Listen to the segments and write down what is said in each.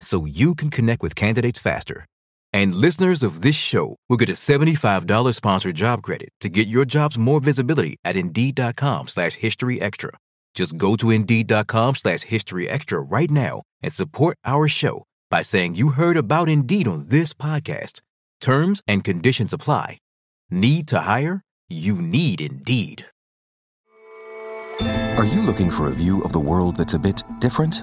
so you can connect with candidates faster. And listeners of this show will get a $75 sponsored job credit to get your jobs more visibility at Indeed.com slash History Extra. Just go to Indeed.com slash History Extra right now and support our show by saying you heard about Indeed on this podcast. Terms and conditions apply. Need to hire? You need Indeed. Are you looking for a view of the world that's a bit different?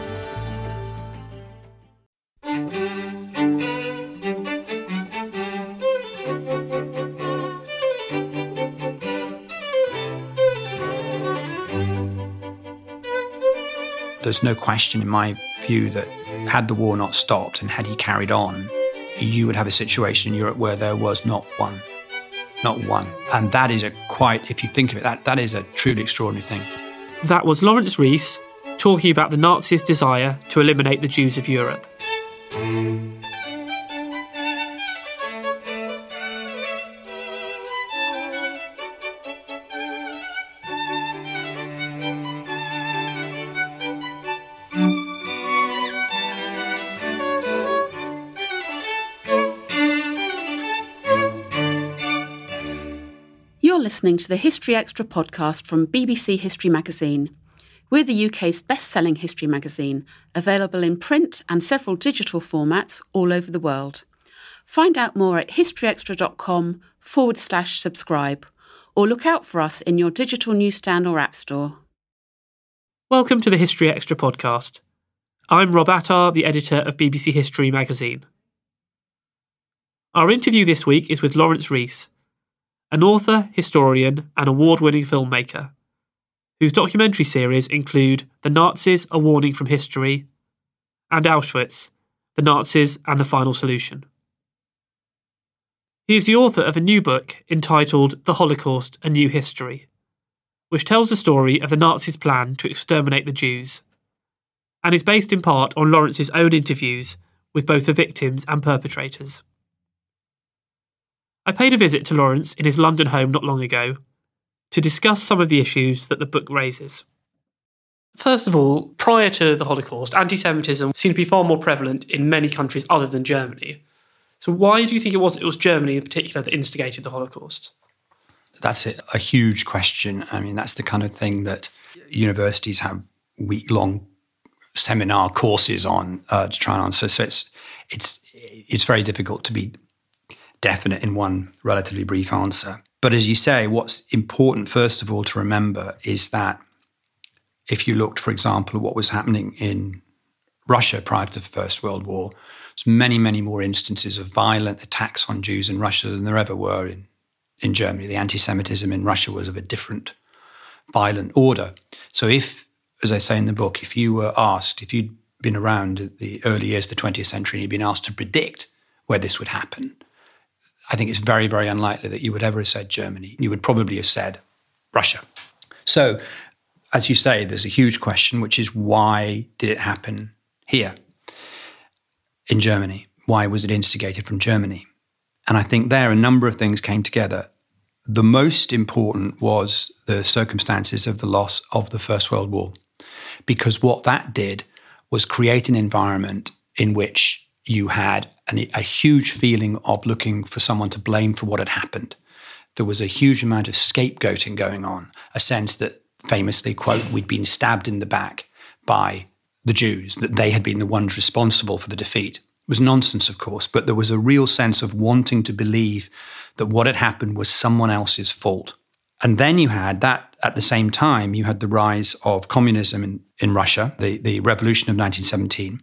There's no question, in my view, that had the war not stopped and had he carried on, you would have a situation in Europe where there was not one. Not one. And that is a quite, if you think of it, that, that is a truly extraordinary thing. That was Lawrence Rees talking about the Nazis' desire to eliminate the Jews of Europe. To the History Extra podcast from BBC History Magazine. We're the UK's best selling history magazine, available in print and several digital formats all over the world. Find out more at historyextra.com forward slash subscribe, or look out for us in your digital newsstand or app store. Welcome to the History Extra podcast. I'm Rob Attar, the editor of BBC History magazine. Our interview this week is with Lawrence Rees, an author, historian, and award winning filmmaker, whose documentary series include The Nazis A Warning from History and Auschwitz The Nazis and the Final Solution. He is the author of a new book entitled The Holocaust A New History, which tells the story of the Nazis' plan to exterminate the Jews, and is based in part on Lawrence's own interviews with both the victims and perpetrators. I paid a visit to Lawrence in his London home not long ago to discuss some of the issues that the book raises. First of all, prior to the Holocaust, anti Semitism seemed to be far more prevalent in many countries other than Germany. So, why do you think it was it was Germany in particular that instigated the Holocaust? That's a, a huge question. I mean, that's the kind of thing that universities have week long seminar courses on uh, to try and answer. So it's it's it's very difficult to be definite in one relatively brief answer. But as you say, what's important, first of all, to remember is that if you looked, for example, at what was happening in Russia prior to the First World War, there's many, many more instances of violent attacks on Jews in Russia than there ever were in, in Germany. The anti Semitism in Russia was of a different violent order. So, if, as I say in the book, if you were asked, if you'd been around the early years of the 20th century and you'd been asked to predict where this would happen, I think it's very, very unlikely that you would ever have said Germany. You would probably have said Russia. So, as you say, there's a huge question, which is why did it happen here in Germany? Why was it instigated from Germany? And I think there a number of things came together. The most important was the circumstances of the loss of the First World War, because what that did was create an environment in which you had an, a huge feeling of looking for someone to blame for what had happened. There was a huge amount of scapegoating going on, a sense that famously, quote, we'd been stabbed in the back by the Jews, that they had been the ones responsible for the defeat. It was nonsense, of course, but there was a real sense of wanting to believe that what had happened was someone else's fault. And then you had that at the same time, you had the rise of communism in, in Russia, the, the revolution of 1917.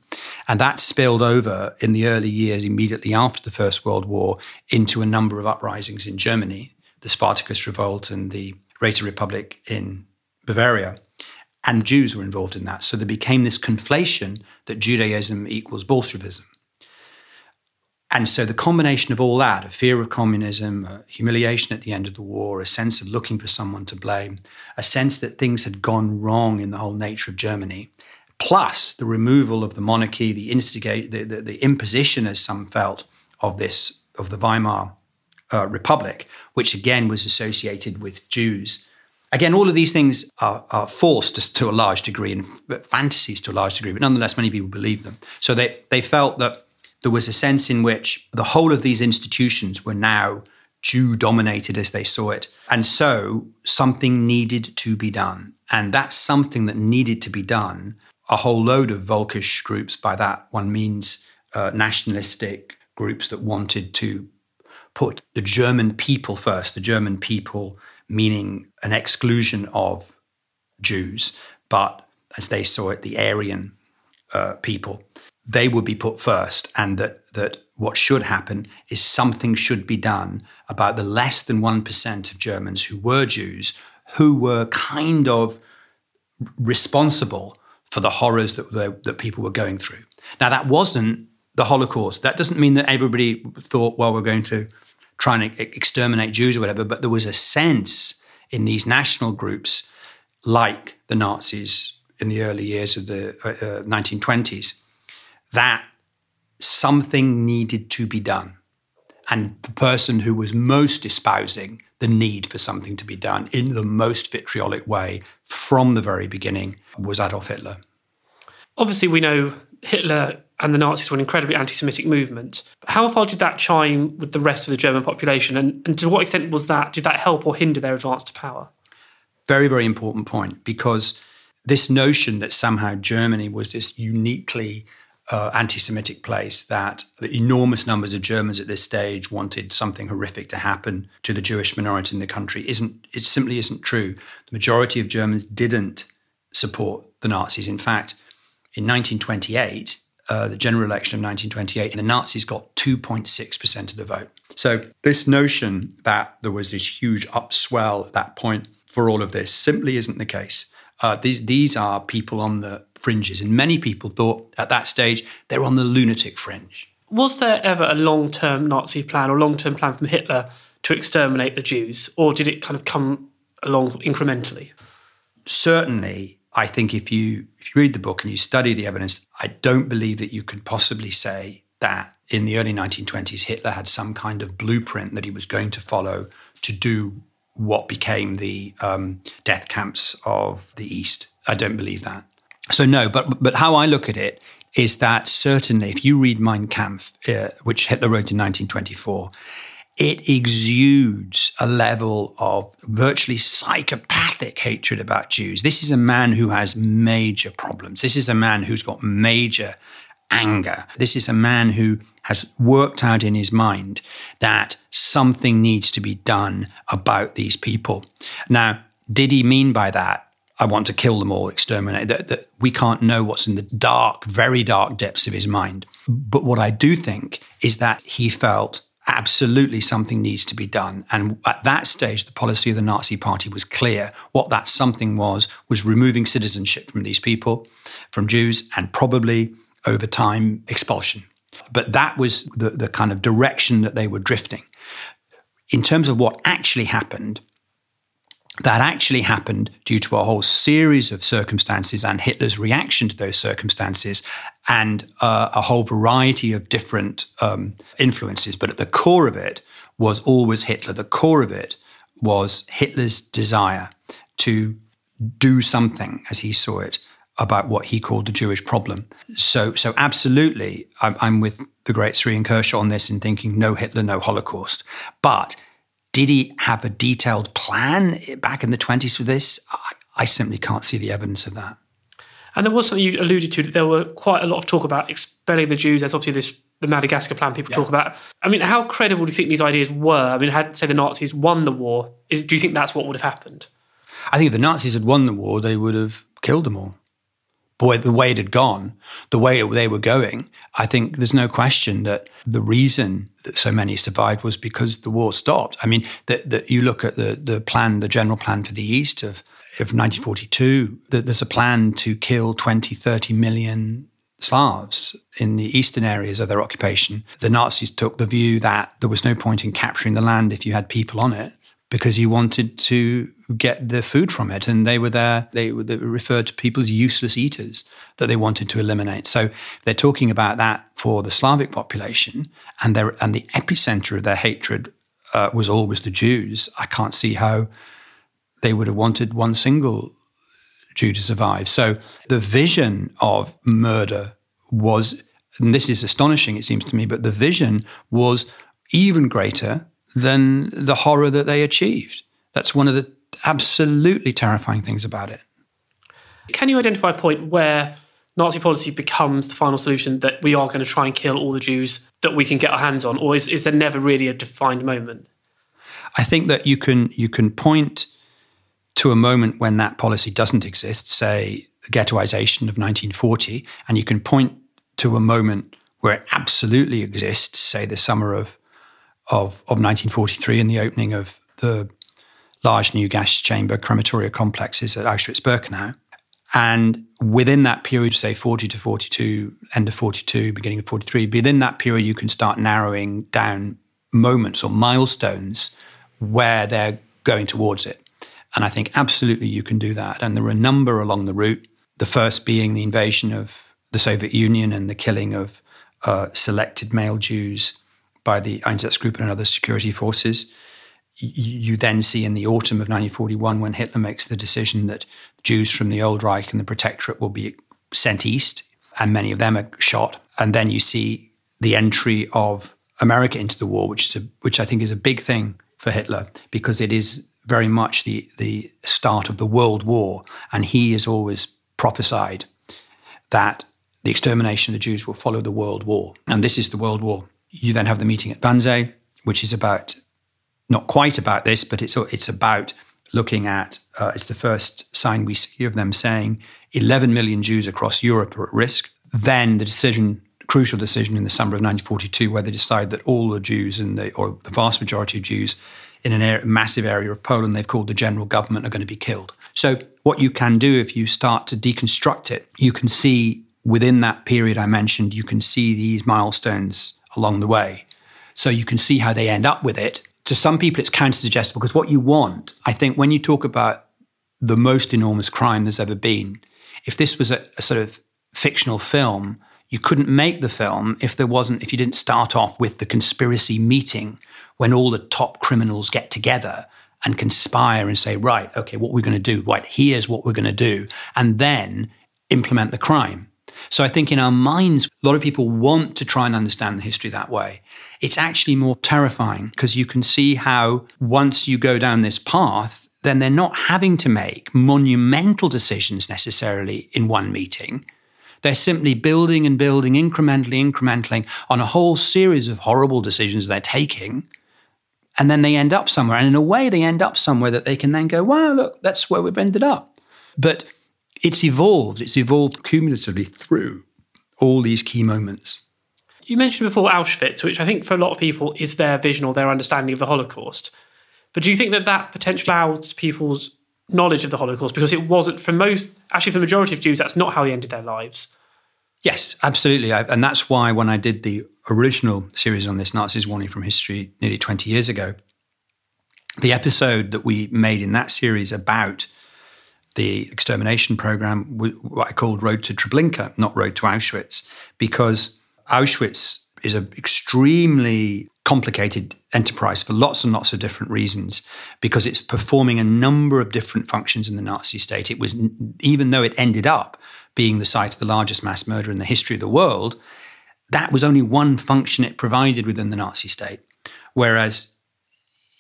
And that spilled over in the early years immediately after the First World War into a number of uprisings in Germany, the Spartacus Revolt and the Räte Republic in Bavaria. And Jews were involved in that. So there became this conflation that Judaism equals Bolshevism. And so the combination of all that, a fear of communism, a humiliation at the end of the war, a sense of looking for someone to blame, a sense that things had gone wrong in the whole nature of Germany, plus the removal of the monarchy, the instigate, the, the, the imposition, as some felt, of this of the Weimar uh, Republic, which again was associated with Jews. Again, all of these things are, are forced to, to a large degree and fantasies to a large degree, but nonetheless, many people believe them. So they, they felt that there was a sense in which the whole of these institutions were now Jew dominated as they saw it. And so something needed to be done. And that something that needed to be done, a whole load of Volkish groups, by that one means uh, nationalistic groups that wanted to put the German people first, the German people meaning an exclusion of Jews, but as they saw it, the Aryan uh, people they would be put first, and that that what should happen is something should be done about the less than one percent of Germans who were Jews, who were kind of responsible for the horrors that that people were going through. Now that wasn't the Holocaust. That doesn't mean that everybody thought, well, we're going to try and exterminate Jews or whatever. But there was a sense in these national groups, like the Nazis in the early years of the uh, 1920s, uh, that something needed to be done. And the person who was most espousing the need for something to be done in the most vitriolic way from the very beginning was Adolf Hitler. Obviously, we know Hitler and the Nazis were an incredibly anti Semitic movement. How far did that chime with the rest of the German population? And, and to what extent was that, did that help or hinder their advance to power? Very, very important point because this notion that somehow Germany was this uniquely uh, anti Semitic place that the enormous numbers of Germans at this stage wanted something horrific to happen to the Jewish minority in the country isn't, it simply isn't true. The majority of Germans didn't support the Nazis. In fact, in 1928, uh, the general election of 1928, the Nazis got 2.6% of the vote. So, this notion that there was this huge upswell at that point for all of this simply isn't the case. Uh, these, these are people on the fringes. And many people thought at that stage they're on the lunatic fringe. Was there ever a long term Nazi plan or long term plan from Hitler to exterminate the Jews, or did it kind of come along incrementally? Certainly, I think if you if you read the book and you study the evidence, I don't believe that you could possibly say that in the early 1920s Hitler had some kind of blueprint that he was going to follow to do what became the um, death camps of the East. I don't believe that. So no, but but how I look at it is that certainly, if you read Mein Kampf, uh, which Hitler wrote in 1924, it exudes a level of virtually psychopathic hatred about Jews. This is a man who has major problems. This is a man who's got major anger. This is a man who has worked out in his mind that something needs to be done about these people. Now, did he mean by that I want to kill them all, exterminate. That, that we can't know what's in the dark, very dark depths of his mind. But what I do think is that he felt absolutely something needs to be done. And at that stage, the policy of the Nazi Party was clear. What that something was, was removing citizenship from these people, from Jews, and probably over time, expulsion. But that was the, the kind of direction that they were drifting. In terms of what actually happened, that actually happened due to a whole series of circumstances and Hitler's reaction to those circumstances and uh, a whole variety of different um, influences. But at the core of it was always Hitler. The core of it was Hitler's desire to do something, as he saw it, about what he called the Jewish problem. So, so absolutely, I'm, I'm with the great Sir Ian Kershaw on this in thinking no Hitler, no Holocaust. But did he have a detailed plan back in the 20s for this? I, I simply can't see the evidence of that. And there was something you alluded to that there were quite a lot of talk about expelling the Jews. There's obviously this the Madagascar plan people talk about. I mean, how credible do you think these ideas were? I mean, had say the Nazis won the war, is, do you think that's what would have happened? I think if the Nazis had won the war, they would have killed them all. Boy, the way it had gone, the way they were going, I think there's no question that the reason that so many survived was because the war stopped. I mean, that you look at the the plan, the general plan for the East of of 1942, that there's a plan to kill 20, 30 million Slavs in the eastern areas of their occupation. The Nazis took the view that there was no point in capturing the land if you had people on it because you wanted to get the food from it. And they were there, they, they referred to people as useless eaters that they wanted to eliminate. So they're talking about that for the Slavic population, and, their, and the epicenter of their hatred uh, was always the Jews. I can't see how they would have wanted one single Jew to survive. So the vision of murder was, and this is astonishing, it seems to me, but the vision was even greater than the horror that they achieved. That's one of the absolutely terrifying things about it. Can you identify a point where Nazi policy becomes the final solution that we are going to try and kill all the Jews that we can get our hands on, or is, is there never really a defined moment? I think that you can you can point to a moment when that policy doesn't exist, say the ghettoization of 1940, and you can point to a moment where it absolutely exists, say the summer of of, of 1943 and the opening of the large new gas chamber crematoria complexes at Auschwitz-Birkenau. And within that period, say 40 to 42, end of 42, beginning of 43, within that period, you can start narrowing down moments or milestones where they're going towards it. And I think absolutely you can do that. And there are a number along the route. The first being the invasion of the Soviet Union and the killing of uh, selected male Jews by the Einsatzgruppen and other security forces. You then see in the autumn of 1941 when Hitler makes the decision that Jews from the Old Reich and the Protectorate will be sent east, and many of them are shot. And then you see the entry of America into the war, which is a, which I think is a big thing for Hitler because it is very much the the start of the World War, and he has always prophesied that the extermination of the Jews will follow the World War, and this is the World War. You then have the meeting at Wannsee, which is about not quite about this, but it's it's about looking at. Uh, it's the first sign we see of them saying 11 million Jews across Europe are at risk. Then the decision, crucial decision in the summer of 1942, where they decide that all the Jews in the or the vast majority of Jews in a area, massive area of Poland they've called the general government are going to be killed. So what you can do if you start to deconstruct it, you can see within that period I mentioned, you can see these milestones along the way. So you can see how they end up with it. To some people, it's counter suggestible because what you want, I think, when you talk about the most enormous crime there's ever been, if this was a, a sort of fictional film, you couldn't make the film if there wasn't, if you didn't start off with the conspiracy meeting when all the top criminals get together and conspire and say, right, okay, what we're going to do, right, here's what we're going to do, and then implement the crime. So I think in our minds, a lot of people want to try and understand the history that way. It's actually more terrifying because you can see how once you go down this path, then they're not having to make monumental decisions necessarily in one meeting. They're simply building and building incrementally, incrementally on a whole series of horrible decisions they're taking. And then they end up somewhere. And in a way, they end up somewhere that they can then go, wow, look, that's where we've ended up. But it's evolved. It's evolved cumulatively through all these key moments. You mentioned before Auschwitz, which I think for a lot of people is their vision or their understanding of the Holocaust. But do you think that that potentially clouds people's knowledge of the Holocaust because it wasn't for most, actually for the majority of Jews, that's not how they ended their lives. Yes, absolutely. I, and that's why when I did the original series on this, Nazis Warning from History, nearly 20 years ago, the episode that we made in that series about the extermination program, what I called Road to Treblinka, not Road to Auschwitz, because Auschwitz is an extremely complicated enterprise for lots and lots of different reasons because it's performing a number of different functions in the Nazi state. It was, even though it ended up being the site of the largest mass murder in the history of the world, that was only one function it provided within the Nazi state. Whereas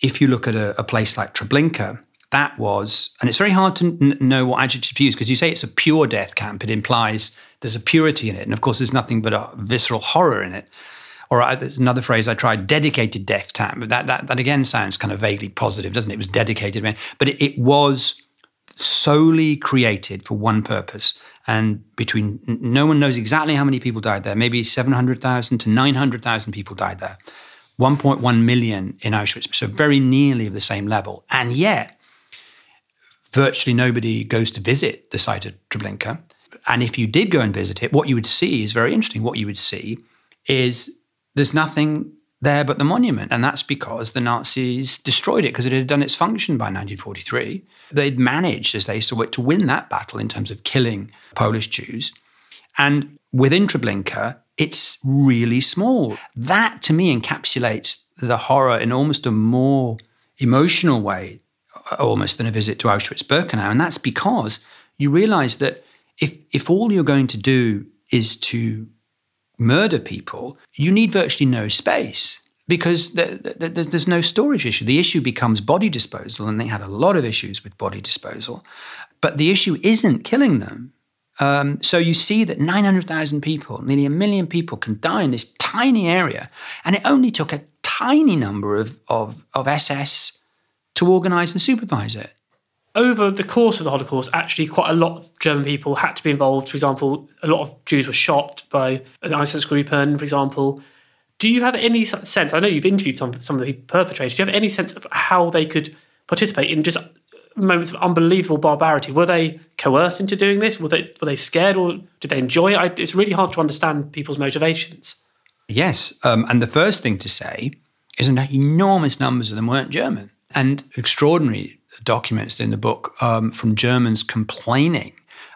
if you look at a, a place like Treblinka, that was, and it's very hard to n- know what adjective to use because you say it's a pure death camp. It implies there's a purity in it. And of course, there's nothing but a visceral horror in it. Or uh, there's another phrase I tried, dedicated death camp. But that, that, that again sounds kind of vaguely positive, doesn't it? It was dedicated. But it, it was solely created for one purpose. And between, no one knows exactly how many people died there. Maybe 700,000 to 900,000 people died there. 1.1 million in Auschwitz. So very nearly of the same level. And yet, virtually nobody goes to visit the site of Treblinka. And if you did go and visit it, what you would see is very interesting. What you would see is there's nothing there but the monument. And that's because the Nazis destroyed it because it had done its function by 1943. They'd managed, as they saw it, to win that battle in terms of killing Polish Jews. And within Treblinka, it's really small. That to me encapsulates the horror in almost a more emotional way, almost than a visit to Auschwitz Birkenau. And that's because you realize that if if all you're going to do is to murder people, you need virtually no space because there's no storage issue. The issue becomes body disposal, and they had a lot of issues with body disposal. But the issue isn't killing them. Um, so you see that 900,000 people, nearly a million people, can die in this tiny area, and it only took a tiny number of, of, of SS to organize and supervise it over the course of the Holocaust, actually, quite a lot of German people had to be involved. For example, a lot of Jews were shot by an Einsatzgruppen, for example. Do you have any sense? I know you've interviewed some, some of the perpetrators. Do you have any sense of how they could participate in just moments of unbelievable barbarity? Were they coerced into doing this? Were they were they scared, or did they enjoy it? I, it's really hard to understand people's motivations. Yes, um, and the first thing to say is that enormous numbers of them weren't German, and extraordinary documents in the book um, from Germans complaining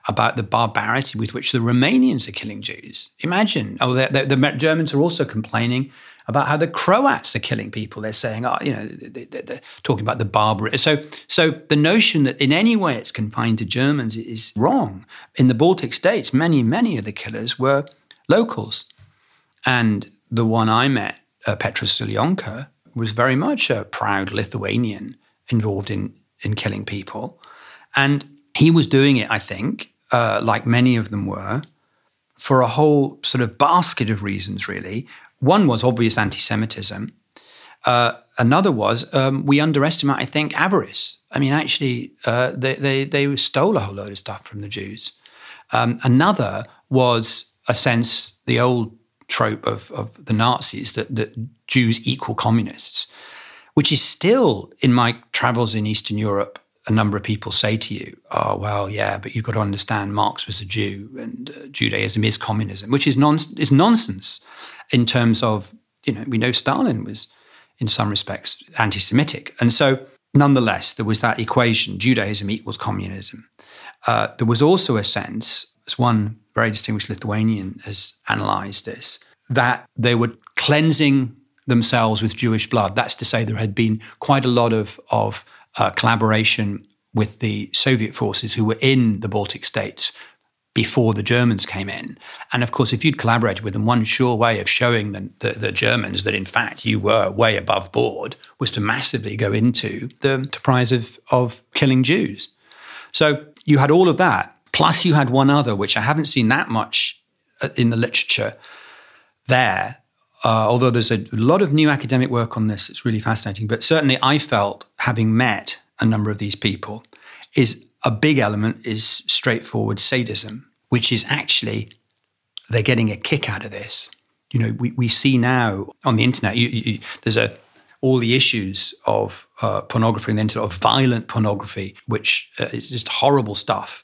about the barbarity with which the Romanians are killing Jews. Imagine, oh, the, the, the Germans are also complaining about how the Croats are killing people. They're saying, oh, you know, they, are talking about the barbarity. So, so the notion that in any way it's confined to Germans is wrong. In the Baltic states, many, many of the killers were locals. And the one I met, uh, Petras Zelionka, was very much a proud Lithuanian involved in in killing people. And he was doing it, I think, uh, like many of them were, for a whole sort of basket of reasons, really. One was obvious anti Semitism. Uh, another was um, we underestimate, I think, avarice. I mean, actually, uh, they, they, they, stole a whole load of stuff from the Jews. Um, another was a sense, the old trope of, of the Nazis, that, that Jews equal communists which is still in my travels in Eastern Europe. A number of people say to you, "Oh, well, yeah, but you've got to understand Marx was a Jew and uh, Judaism is communism," which is non is nonsense in terms of you know we know Stalin was in some respects anti-Semitic, and so nonetheless there was that equation: Judaism equals communism. Uh, there was also a sense, as one very distinguished Lithuanian has analysed this, that they were cleansing themselves with Jewish blood. That's to say, there had been quite a lot of, of uh, collaboration with the Soviet forces who were in the Baltic states before the Germans came in. And of course, if you'd collaborated with them, one sure way of showing the, the, the, Germans that in fact you were way above board was to massively go into the enterprise of, of killing Jews. So you had all of that. Plus, you had one other, which I haven't seen that much uh, in the literature there, uh, although there's a lot of new academic work on this, it's really fascinating. But certainly, I felt having met a number of these people, is a big element is straightforward sadism, which is actually they're getting a kick out of this. You know, we, we see now on the internet, you, you, there's a all the issues of uh, pornography on the internet, of violent pornography, which uh, is just horrible stuff.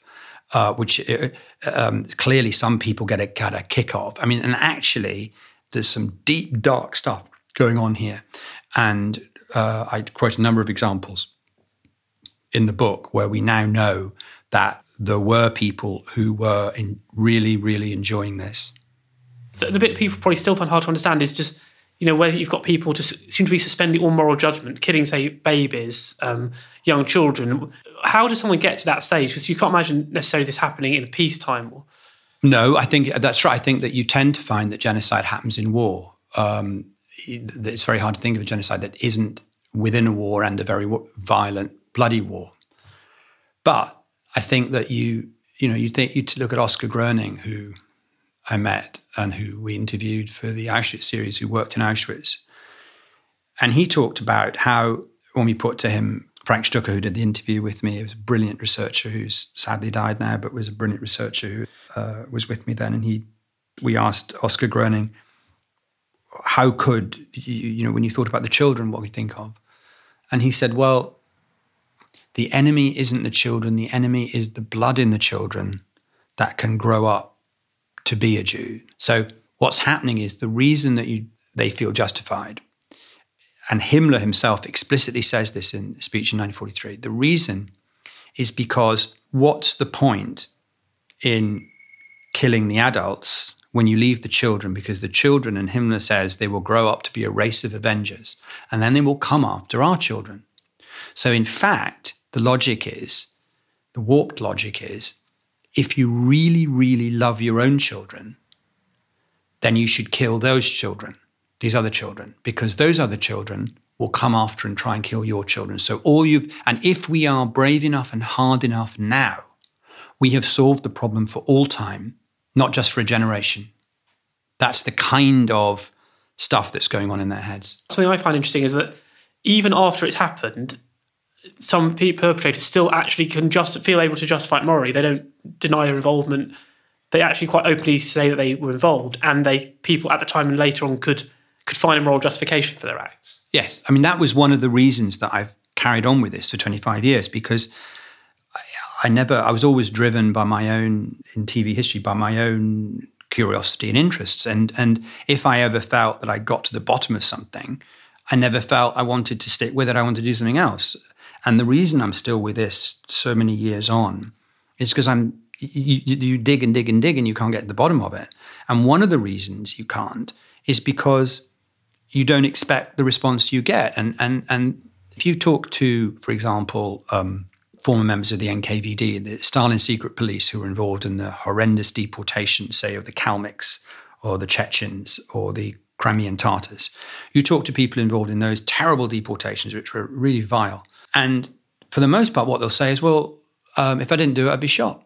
Uh, which uh, um, clearly some people get a, get a kick off. I mean, and actually, there's some deep, dark stuff going on here. And uh, I quote a number of examples in the book where we now know that there were people who were really, really enjoying this. So the bit people probably still find hard to understand is just, you know, where you've got people just seem to be suspending all moral judgment, killing, say, babies, um, young children. How does someone get to that stage? Because you can't imagine necessarily this happening in a peacetime no, I think that's right. I think that you tend to find that genocide happens in war. Um, it's very hard to think of a genocide that isn't within a war and a very violent, bloody war. But I think that you, you know, you think you look at Oskar Groening, who I met and who we interviewed for the Auschwitz series, who worked in Auschwitz. And he talked about how, when we put to him, Frank Stucke, who did the interview with me, was a brilliant researcher who's sadly died now, but was a brilliant researcher who uh, was with me then. And he, we asked Oskar Groening, how could, you, you know, when you thought about the children, what would you think of? And he said, well, the enemy isn't the children, the enemy is the blood in the children that can grow up to be a Jew. So what's happening is the reason that you they feel justified, and Himmler himself explicitly says this in a speech in 1943. The reason is because what's the point in killing the adults when you leave the children? Because the children, and Himmler says, they will grow up to be a race of avengers, and then they will come after our children. So, in fact, the logic is, the warped logic is, if you really, really love your own children, then you should kill those children, these other children, because those other children will come after and try and kill your children. So all you've, and if we are brave enough and hard enough now, we have solved the problem for all time, not just for a generation. That's the kind of stuff that's going on in their heads. Something I find interesting is that even after it's happened, some perpetrators still actually can just feel able to justify it morally. They don't deny their involvement. They actually quite openly say that they were involved, and they people at the time and later on could could find a moral justification for their acts. Yes, I mean that was one of the reasons that I've carried on with this for 25 years because I, I never I was always driven by my own in TV history by my own curiosity and interests, and and if I ever felt that I got to the bottom of something, I never felt I wanted to stick with it. I wanted to do something else. And the reason I'm still with this so many years on is because I'm you, you, dig and dig and dig and you can't get to the bottom of it. And one of the reasons you can't is because you don't expect the response you get. And and and if you talk to, for example, um, former members of the NKVD, the Stalin secret police who were involved in the horrendous deportation, say, of the Kalmyks or the Chechens or the Crimean Tatars, you talk to people involved in those terrible deportations, which were really vile. And for the most part, what they'll say is, well, um, if I didn't do it, I'd be shot.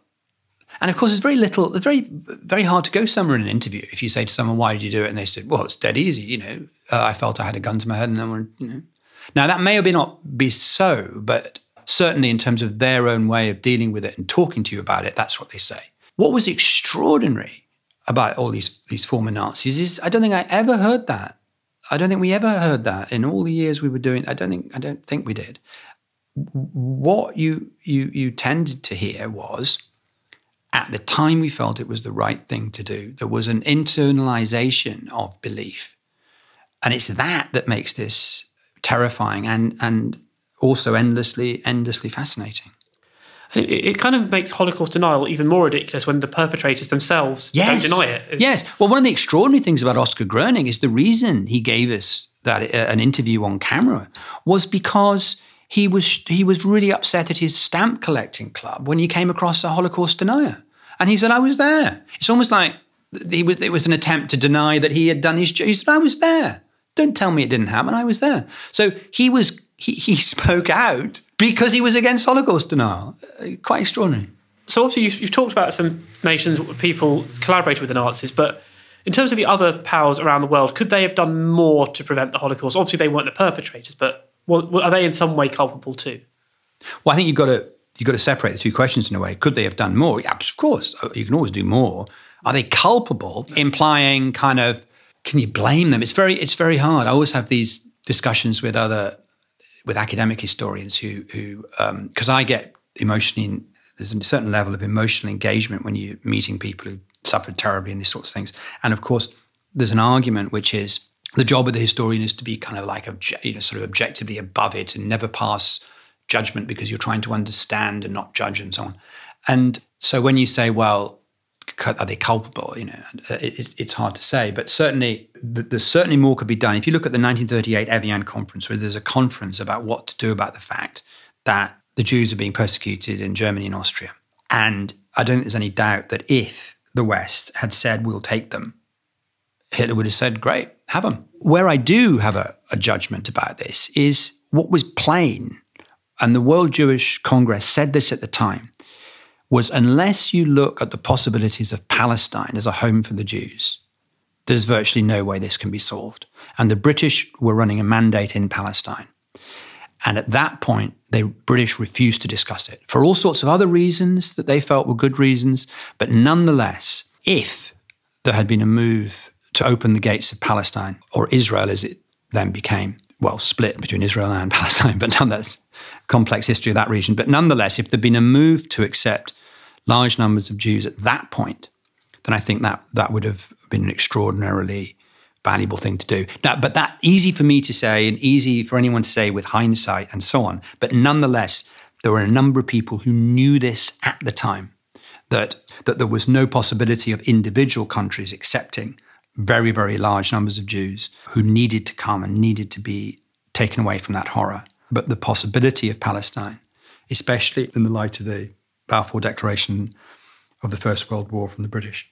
And of course, it's very little, it's very, very hard to go somewhere in an interview if you say to someone, why did you do it? And they said, well, it's dead easy. You know, uh, I felt I had a gun to my head and then, we're, you know. Now, that may or may not be so, but certainly in terms of their own way of dealing with it and talking to you about it, that's what they say. What was extraordinary about all these, these former Nazis is I don't think I ever heard that. I don't think we ever heard that in all the years we were doing. I don't think I don't think we did what you you you tended to hear was at the time we felt it was the right thing to do there was an internalization of belief and it's that that makes this terrifying and and also endlessly endlessly fascinating and it, it, kind of makes Holocaust denial even more ridiculous when the perpetrators themselves yes. don't deny it. It's, yes. Well, one of the extraordinary things about Oskar Groening is the reason he gave us that uh, an interview on camera was because he was he was really upset at his stamp collecting club when he came across a Holocaust denier, and he said, "I was there." It's almost like he was, it was an attempt to deny that he had done his job. He said, "I was there. Don't tell me it didn't happen. I was there." So he was he, he spoke out because he was against Holocaust denial. Uh, quite extraordinary. So obviously you've, you've talked about some nations, people collaborated with the Nazis, but in terms of the other powers around the world, could they have done more to prevent the Holocaust? Obviously, they weren't the perpetrators, but well, are they in some way culpable too? Well, I think you've got to you've got to separate the two questions in a way. Could they have done more? Yeah, of course. Uh, you can always do more. Are they culpable? Implying kind of can you blame them? It's very it's very hard. I always have these discussions with other with academic historians who who because um, I get emotionally there's a certain level of emotional engagement when you're meeting people who suffered terribly and these sorts of things. And of course, there's an argument which is the job of the historian is to be kind of like obje- you know, sort of objectively above it and never pass judgment because you're trying to understand and not judge and so on. And so when you say, well, are they culpable? You know, uh, it's, it's hard to say, but certainly there's certainly more could be done. If you look at the 1938 Evian conference, where there's a conference about what to do about the fact that the Jews are being persecuted in Germany and Austria, and I don't think there's any doubt that if the West had said we'll take them, Hitler would have said, "Great, have them. Where I do have a, a judgment about this is what was plain and the World Jewish Congress said this at the time, was unless you look at the possibilities of Palestine as a home for the Jews, there's virtually no way this can be solved. And the British were running a mandate in Palestine. And at that point, the British refused to discuss it for all sorts of other reasons that they felt were good reasons. But nonetheless, if there had been a move to open the gates of Palestine, or Israel as it then became, well, split between Israel and Palestine, but nonetheless, complex history of that region. But nonetheless, if there'd been a move to accept large numbers of Jews at that point, then I think that that would have been an extraordinarily valuable thing to do. Now, but that easy for me to say and easy for anyone to say with hindsight and so on. But nonetheless, there were a number of people who knew this at the time that that there was no possibility of individual countries accepting very, very large numbers of Jews who needed to come and needed to be taken away from that horror. But the possibility of Palestine, especially in the light of the Balfour Declaration of the First World War from the British,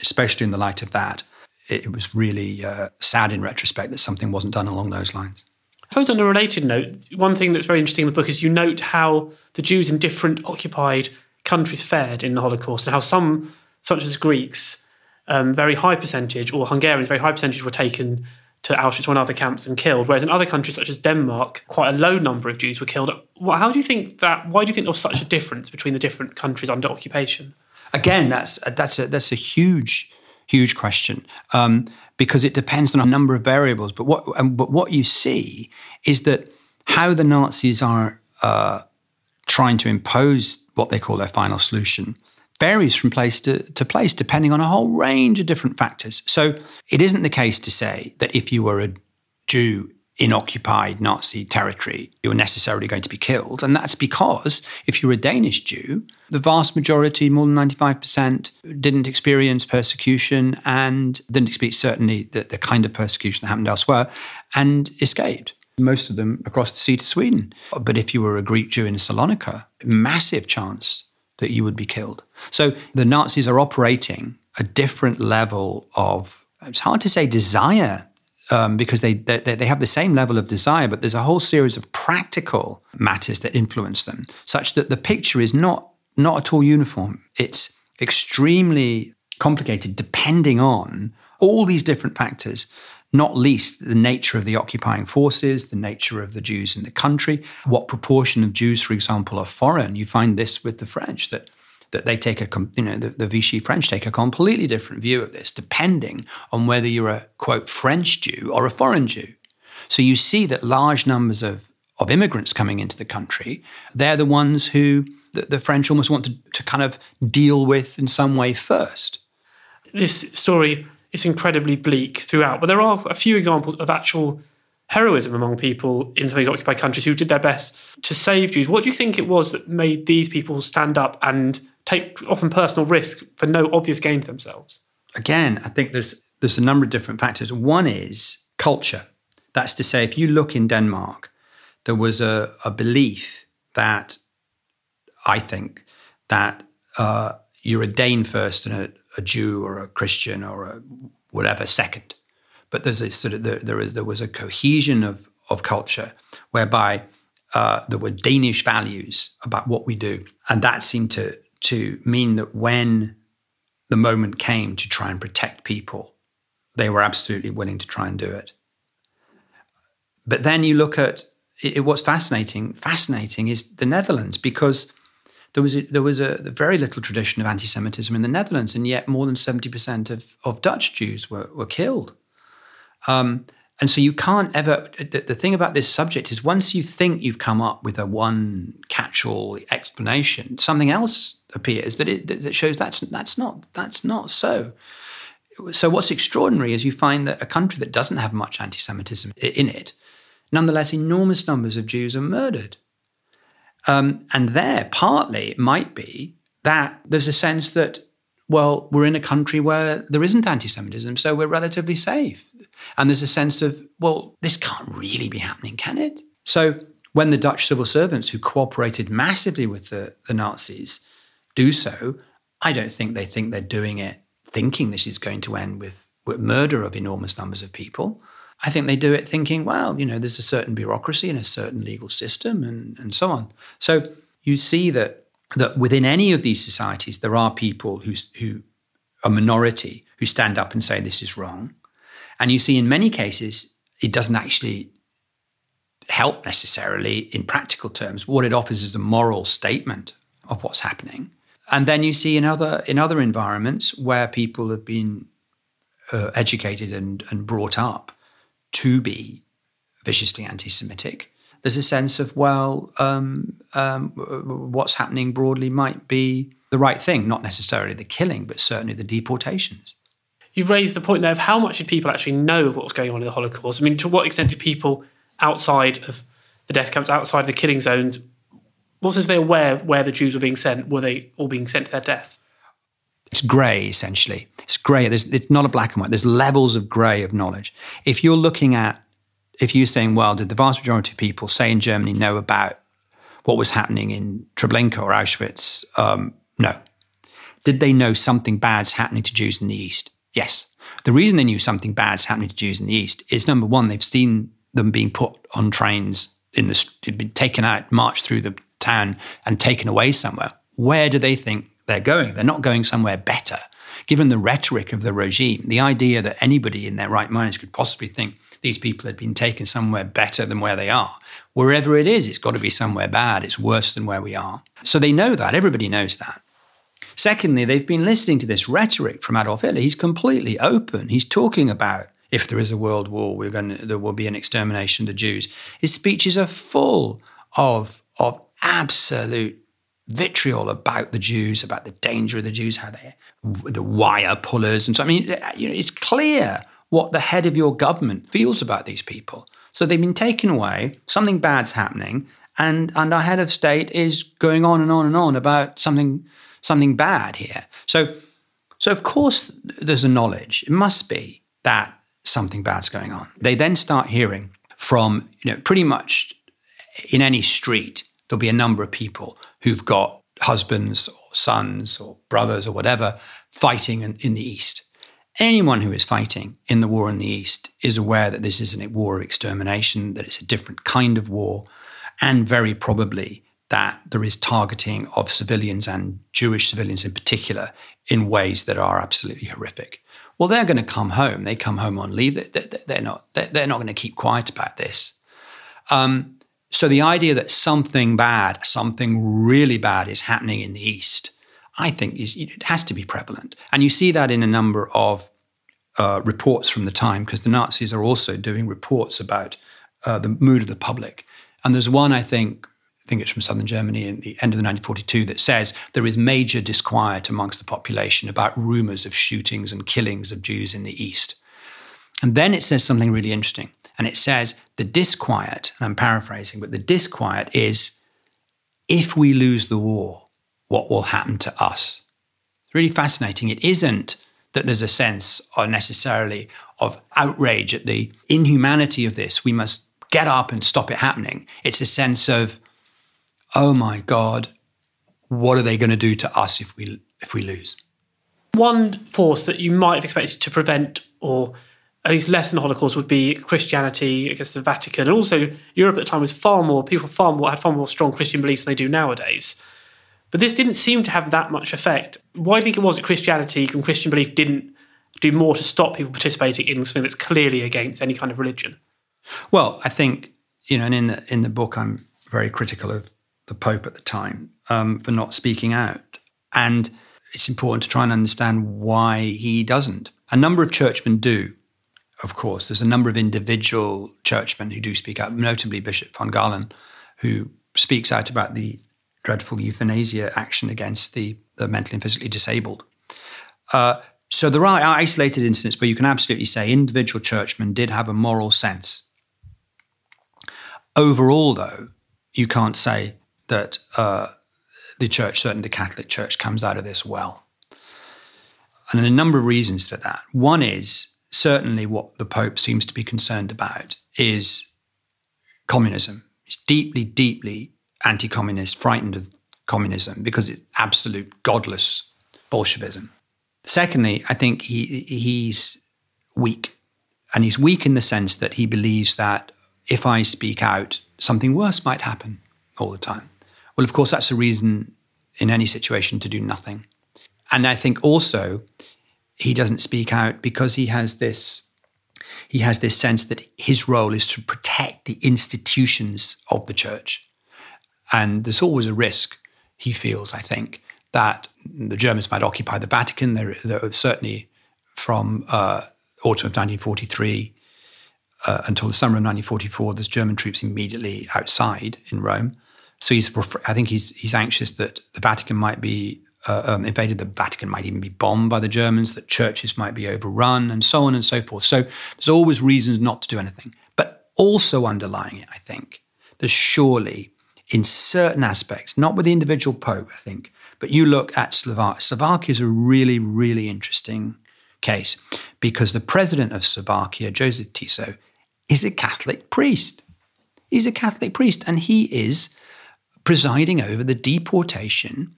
especially in the light of that, it, was really uh, sad in retrospect that something wasn't done along those lines. I suppose on a related note, one thing that's very interesting in the book is you note how the Jews in different occupied countries fared in the Holocaust and how some, such as Greeks, um, very high percentage, or Hungarians, very high percentage were taken to Auschwitz or other camps and killed. Whereas in other countries such as Denmark, quite a low number of Jews were killed. How do you think that? Why do you think there was such a difference between the different countries under occupation? Again, that's that's a that's a huge huge question um, because it depends on a number of variables. But what but what you see is that how the Nazis are uh, trying to impose what they call their final solution varies from place to, to place depending on a whole range of different factors. So it isn't the case to say that if you were a Jew in occupied Nazi territory, you were necessarily going to be killed. And that's because if you're a Danish Jew, the vast majority, more than 95%, didn't experience persecution and didn't experience certainly the, the kind of persecution that happened elsewhere and escaped. Most of them across the sea to Sweden. But if you were a Greek Jew in Salonika, massive chance that you would be killed. So the Nazis are operating a different level of, it's hard to say desire um, because they, they, they have the same level of desire, but there's a whole series of practical matters that influence them, such that the picture is not not at all uniform. It's extremely complicated, depending on all these different factors. Not least the nature of the occupying forces, the nature of the Jews in the country, what proportion of Jews, for example, are foreign. You find this with the French that that they take a, you know, the, the Vichy French take a completely different view of this, depending on whether you're a quote French Jew or a foreign Jew. So you see that large numbers of of immigrants coming into the country, they're the ones who the, the French almost want to, to kind of deal with in some way first. This story is incredibly bleak throughout, but there are a few examples of actual heroism among people in some of these occupied countries who did their best to save Jews. What do you think it was that made these people stand up and take often personal risk for no obvious gain to themselves? Again, I think there's there's a number of different factors. One is culture. That's to say, if you look in Denmark, there was a, a belief that I think that uh, you're a Dane first and a, a, Jew or a Christian or a whatever second. But there's a sort of there, there is there was a cohesion of of culture whereby uh, there were Danish values about what we do, and that seemed to to mean that when the moment came to try and protect people, they were absolutely willing to try and do it. But then you look at it, what's fascinating. Fascinating is the Netherlands because there was a, there was a, very little tradition of anti-Semitism in the Netherlands, and yet more than seventy percent of, of Dutch Jews were were killed. Um, and so you can't ever. The, the, thing about this subject is once you think you've come up with a one catch-all explanation, something else appears that it that shows that's that's not that's not so. So what's extraordinary is you find that a country that doesn't have much anti-Semitism in it, nonetheless, enormous numbers of Jews are murdered. Um, and there, partly, it might be that there's a sense that well, we're in a country where there isn't anti Semitism, so we're relatively safe. And there's a sense of, well, this can't really be happening, can it? So when the Dutch civil servants who cooperated massively with the, the Nazis do so, I don't think they think they're doing it thinking this is going to end with, with murder of enormous numbers of people. I think they do it thinking, well, you know, there's a certain bureaucracy and a certain legal system and, and so on. So you see that that within any of these societies, there are people who, who a minority who stand up and say this is wrong. And you see in many cases, it doesn't actually help necessarily in practical terms. What it offers is a moral statement of what's happening. And then you see in other in other environments where people have been uh, educated and, and brought up to be viciously anti-Semitic. There's a sense of well, um, um, what's happening broadly might be the right thing, not necessarily the killing, but certainly the deportations. You've raised the point there of how much did people actually know of what was going on in the Holocaust? I mean, to what extent did people outside of the death camps, outside the killing zones, was they aware where the Jews were being sent? Were they all being sent to their death? It's grey, essentially. It's grey. It's not a black and white. There's levels of grey of knowledge. If you're looking at, if you're saying, well, did the vast majority of people, say in Germany, know about what was happening in Treblinka or Auschwitz? Um, no. Did they know something bad's happening to Jews in the East? Yes. The reason they knew something bad's happening to Jews in the East is number one, they've seen them being put on trains in the, been taken out, marched through the town and taken away somewhere. Where do they think they're going? They're not going somewhere better. Given the rhetoric of the regime, the idea that anybody in their right minds could possibly think these people had been taken somewhere better than where they are. Wherever it is, it's got to be somewhere bad. It's worse than where we are. So they know that. Everybody knows that. Secondly, they've been listening to this rhetoric from Adolf Hitler. He's completely open. He's talking about if there is a world war, we're going to, there will be an extermination of the Jews. His speeches are full of, of absolute vitriol about the Jews, about the danger of the Jews, how they the wire pullers, and so I mean, you know, it's clear what the head of your government feels about these people. So they've been taken away. Something bad's happening, and and our head of state is going on and on and on about something something bad here. So so of course there's a knowledge. It must be that something bad's going on. They then start hearing from you know pretty much in any street there'll be a number of people who've got husbands or sons or brothers or whatever fighting in, in, the East. Anyone who is fighting in the war in the East is aware that this isn't a war of extermination, that it's a different kind of war, and very probably that there is targeting of civilians and Jewish civilians in particular in ways that are absolutely horrific. Well, they're going to come home. They come home on leave. They're not. They're not going to keep quiet about this. Um, so the idea that something bad, something really bad is happening in the East, I think is, it has to be prevalent. And you see that in a number of uh, reports from the time, because the Nazis are also doing reports about uh, the mood of the public. And there's one, I think, I think it's from southern Germany in the end of the 1942 that says there is major disquiet amongst the population about rumors of shootings and killings of Jews in the East. And then it says something really interesting. And it says the disquiet, and I'm paraphrasing, but the disquiet is if we lose the war, what will happen to us? It's really fascinating. It isn't that there's a sense or necessarily of outrage at the inhumanity of this. We must get up and stop it happening. It's a sense of, oh my God, what are they going to do to us if we if we lose? One force that you might have expected to prevent or at least less than the Holocaust would be Christianity against the Vatican, and also Europe at the time was far more people far more had far more strong Christian beliefs than they do nowadays. But this didn't seem to have that much effect. Why do you think it was that Christianity and Christian belief didn't do more to stop people participating in something that's clearly against any kind of religion? Well, I think you know, and in the in the book, I'm very critical of the Pope at the time um, for not speaking out, and it's important to try and understand why he doesn't. A number of churchmen do of course. There's a number of individual churchmen who do speak out, notably Bishop von Galen, who speaks out about the dreadful euthanasia action against the, the mentally and physically disabled. Uh, so there are isolated incidents where you can absolutely say individual churchmen did have a moral sense. Overall, though, you can't say that uh, the church, certainly the Catholic Church, comes out of this well. And there are a number of reasons for that. One is certainly what the Pope seems to be concerned about is communism. He's deeply, deeply anti communist, frightened of communism because it's absolute godless Bolshevism. Secondly, I think he, he's weak And he's weak in the sense that he believes that if I speak out, something worse might happen all the time. Well, of course, that's a reason in any situation to do nothing. And I think also he doesn't speak out because he has this he has this sense that his role is to protect the institutions of the church. And there's always a risk, he feels, I think, that the Germans might occupy the Vatican. There, there certainly from uh, autumn of 1943 uh, until the summer of 1944, there's German troops immediately outside in Rome. So he's, I think he's he's anxious that the Vatican might be uh, um, invaded, the Vatican might even be bombed by the Germans, that churches might be overrun, and so on and so forth. So there's always reasons not to do anything. But also underlying it, I think, there's surely in certain aspects, not with the individual pope, I think, but you look at Slovakia. Slovakia is a really, really interesting case because the president of Slovakia, Joseph Tiso, is a Catholic priest. He's a Catholic priest, and he is presiding over the deportation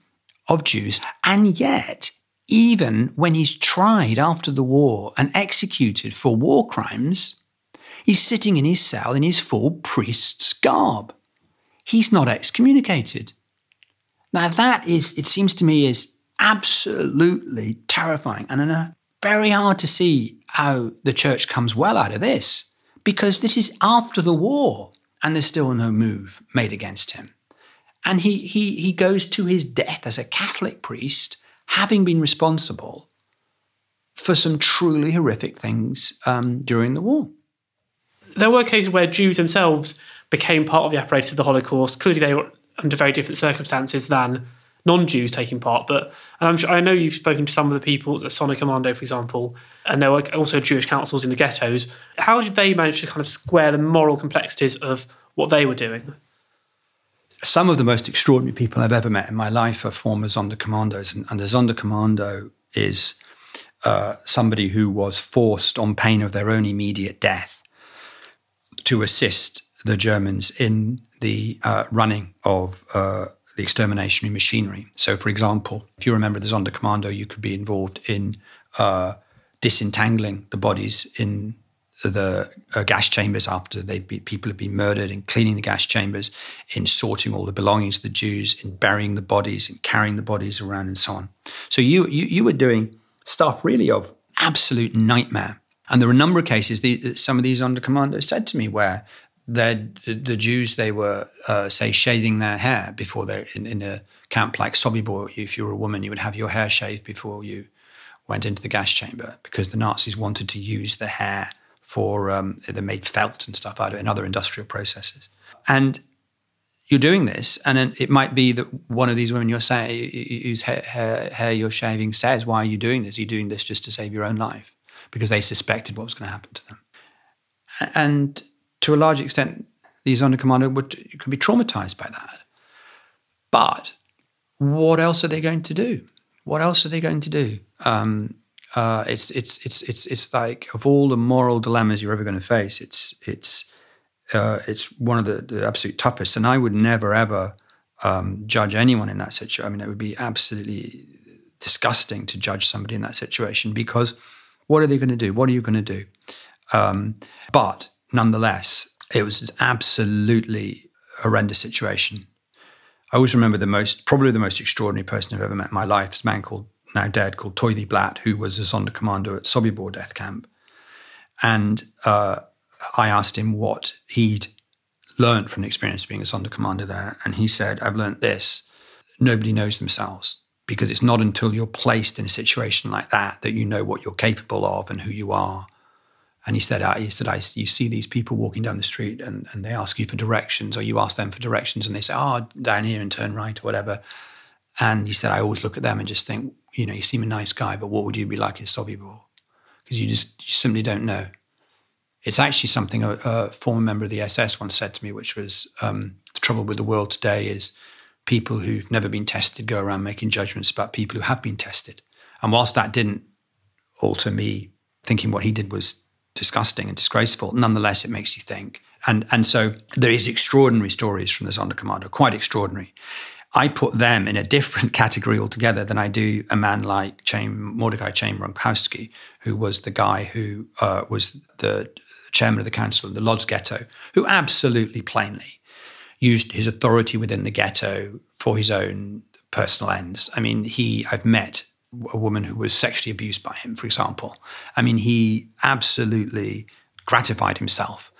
of Jews. And yet, even when he's tried after the war and executed for war crimes, he's sitting in his cell in his full priest's garb. He's not excommunicated. Now, that is, it seems to me, is absolutely terrifying and uh, very hard to see how the church comes well out of this because this is after the war and there's still no move made against him. And he, he, he goes to his death as a Catholic priest, having been responsible for some truly horrific things um, during the war. There were cases where Jews themselves became part of the apparatus of the Holocaust. Clearly, they were under very different circumstances than non-Jews taking part. But and I'm sure, I know you've spoken to some of the people at Sonderkommando, for example, and there were also Jewish councils in the ghettos. How did they manage to kind of square the moral complexities of what they were doing? Some of the most extraordinary people I've ever met in my life are former Sonderkommandos, and, and a Sonderkommando is uh, somebody who was forced on pain of their own immediate death to assist the Germans in the uh, running of uh, the exterminationary machinery. So, for example, if you remember the Sonderkommando, you could be involved in uh, disentangling the bodies in the uh, gas chambers after they people have been murdered, in cleaning the gas chambers, in sorting all the belongings of the Jews, in burying the bodies, and carrying the bodies around, and so on. So you you, you were doing stuff really of absolute nightmare. And there were a number of cases. The, some of these Sonderkommandos said to me where the, the Jews, they were, uh, say, shaving their hair before they're in, in a camp like Sobibor. If you were a woman, you would have your hair shaved before you went into the gas chamber because the Nazis wanted to use the hair for, um, they made felt and stuff out of it and other industrial processes. And you're doing this, and it might be that one of these women you're saying, whose hair, hair, you're shaving says, Why are you doing this? Are you doing this just to save your own life? Because they suspected what was going to happen to them. And to a large extent, these Sonderkommando would could be traumatized by that. But what else are they going to do? What else are they going to do? Um, uh, it's it's it's it's it's like of all the moral dilemmas you're ever going to face, it's it's uh, it's one of the, the, absolute toughest. And I would never ever um, judge anyone in that situation. I mean, it would be absolutely disgusting to judge somebody in that situation because what are they going to do? What are you going to do? Um, but nonetheless, it was an absolutely horrendous situation. I always remember the most, probably the most extraordinary person I've ever met in my life is a man called, now dead, called Toivi Blatt, who was a Sonderkommando at Sobibor death camp. And uh, I asked him what he'd learned from the experience of being a Sonderkommando there. And he said, I've learned this. Nobody knows themselves because it's not until you're placed in a situation like that that you know what you're capable of and who you are. And he said, he said, I, you see these people walking down the street and, and they ask you for directions, or you ask them for directions, and they say, oh, down here and turn right, or whatever. And he said, I always look at them and just think, you know, you seem a nice guy, but what would you be like in Sobibor? Because you just you simply don't know. It's actually something a, a, former member of the SS once said to me, which was um, the trouble with the world today is people who've never been tested go around making judgments about people who have been tested. And whilst that didn't alter me thinking what he did was disgusting and disgraceful. Nonetheless, it makes you think. And, and so there is extraordinary stories from the Sonderkommando, quite extraordinary. I put them in a different category altogether than I do a man like Chaim, Mordecai Chaim Rumkowski, who was the guy who uh, was the chairman of the council in the Lodz ghetto, who absolutely plainly used his authority within the ghetto for his own personal ends. I mean, he I've met a woman who was sexually abused by him, for example. I mean, he absolutely gratified himself.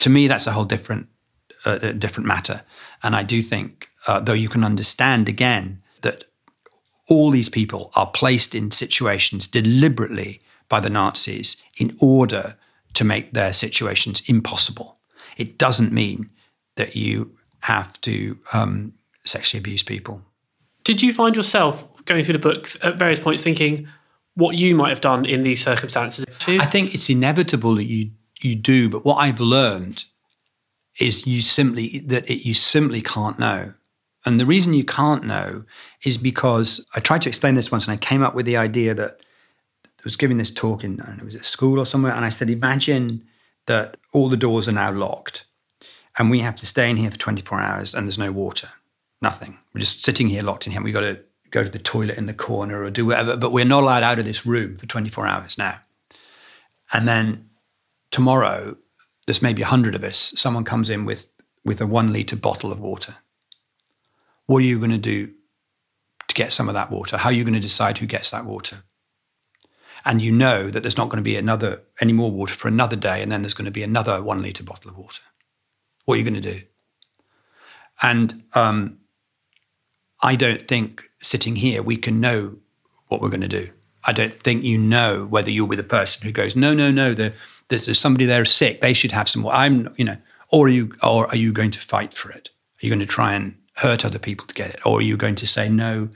To me, that's a whole different, uh, different matter. And I do think, uh, though you can understand again that all these people are placed in situations deliberately by the Nazis in order to make their situations impossible. It doesn't mean that you have to um, sexually abuse people. Did you find yourself going through the book at various points thinking what you might have done in these circumstances? I think it's inevitable that you you do, but what I've learned is you simply that it, you simply can't know. And the reason you can't know is because I tried to explain this once and I came up with the idea that I was giving this talk in, I don't know, was it school or somewhere? And I said, imagine that all the doors are now locked and we have to stay in here for 24 hours and there's no water, nothing. We're just sitting here locked in here. We've got to go to the toilet in the corner or do whatever, but we're not allowed out of this room for 24 hours now. And then tomorrow, there's maybe 100 of us, someone comes in with, with a one litre bottle of water. What are you going to do to get some of that water? How are you going to decide who gets that water? And you know that there's not going to be another any more water for another day, and then there's going to be another one litre bottle of water. What are you going to do? And um, I don't think sitting here we can know what we're going to do. I don't think you know whether you'll be the person who goes, no, no, no, the, there's, there's somebody there sick. They should have some. More. I'm, you know, or are you, or are you going to fight for it? Are you going to try and hurt other people to get it, or are you going to say no?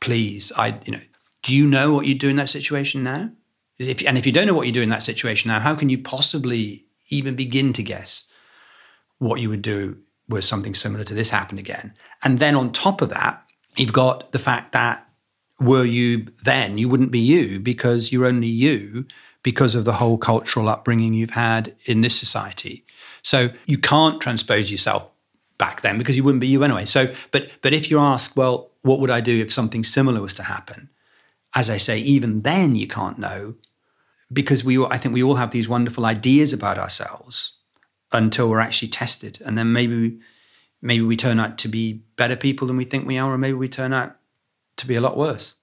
Please, I, you know, do you know what you do in that situation now? If, and if you don't know what you do in that situation now, how can you possibly even begin to guess what you would do were something similar to this happen again? And then on top of that, you've got the fact that were you then, you wouldn't be you because you're only you because of the whole cultural upbringing you've had in this society. So you can't transpose yourself back then because you wouldn't be you anyway. So, but but if you ask, well, what would I do if something similar was to happen? As I say, even then you can't know because we, I think we all have these wonderful ideas about ourselves until we're actually tested, and then maybe maybe we turn out to be better people than we think we are, or maybe we turn out to be a lot worse.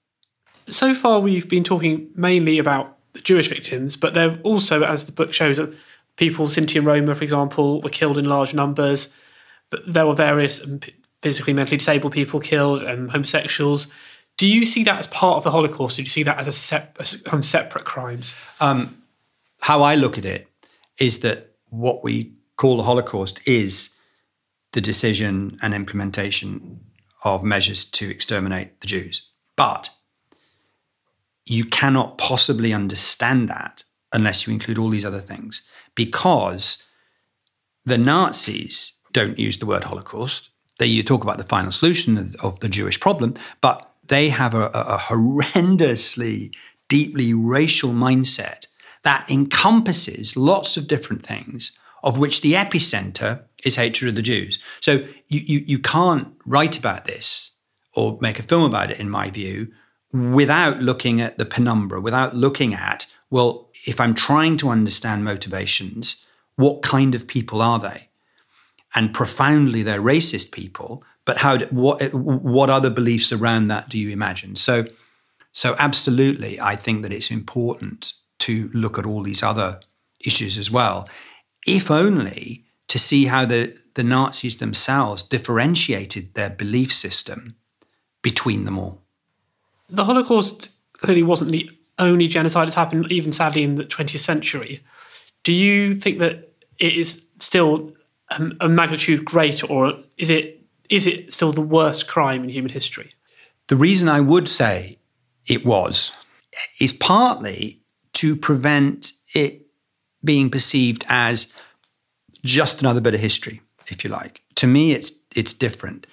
So far, we've been talking mainly about the Jewish victims, but there also, as the book shows, people, Sinti and Roma, for example, were killed in large numbers. There were various um, physically, mentally disabled people killed, and homosexuals. Do you see that as part of the Holocaust? Do you see that as a, sep- as separate crimes? Um, how I look at it is that what we call the Holocaust is the decision and implementation of measures to exterminate the Jews. But you cannot possibly understand that unless you include all these other things because the Nazis don't use the word Holocaust. They you talk about the final solution of, the Jewish problem, but they have a, a horrendously, deeply racial mindset that encompasses lots of different things, of which the epicenter is hatred of the Jews. So you, you, you can't write about this or make a film about it, in my view, without looking at the penumbra, without looking at, well, if I'm trying to understand motivations, what kind of people are they? And profoundly, they're racist people. But how? Do, what? What other beliefs around that do you imagine? So, so absolutely, I think that it's important to look at all these other issues as well, if only to see how the, the Nazis themselves differentiated their belief system between them all. The Holocaust clearly wasn't the only genocide that's happened, even sadly in the 20th century. Do you think that it is still a, a magnitude great, or is it is it still the worst crime in human history? The reason I would say it was is partly to prevent it being perceived as just another bit of history, if you like. To me, it's it's different.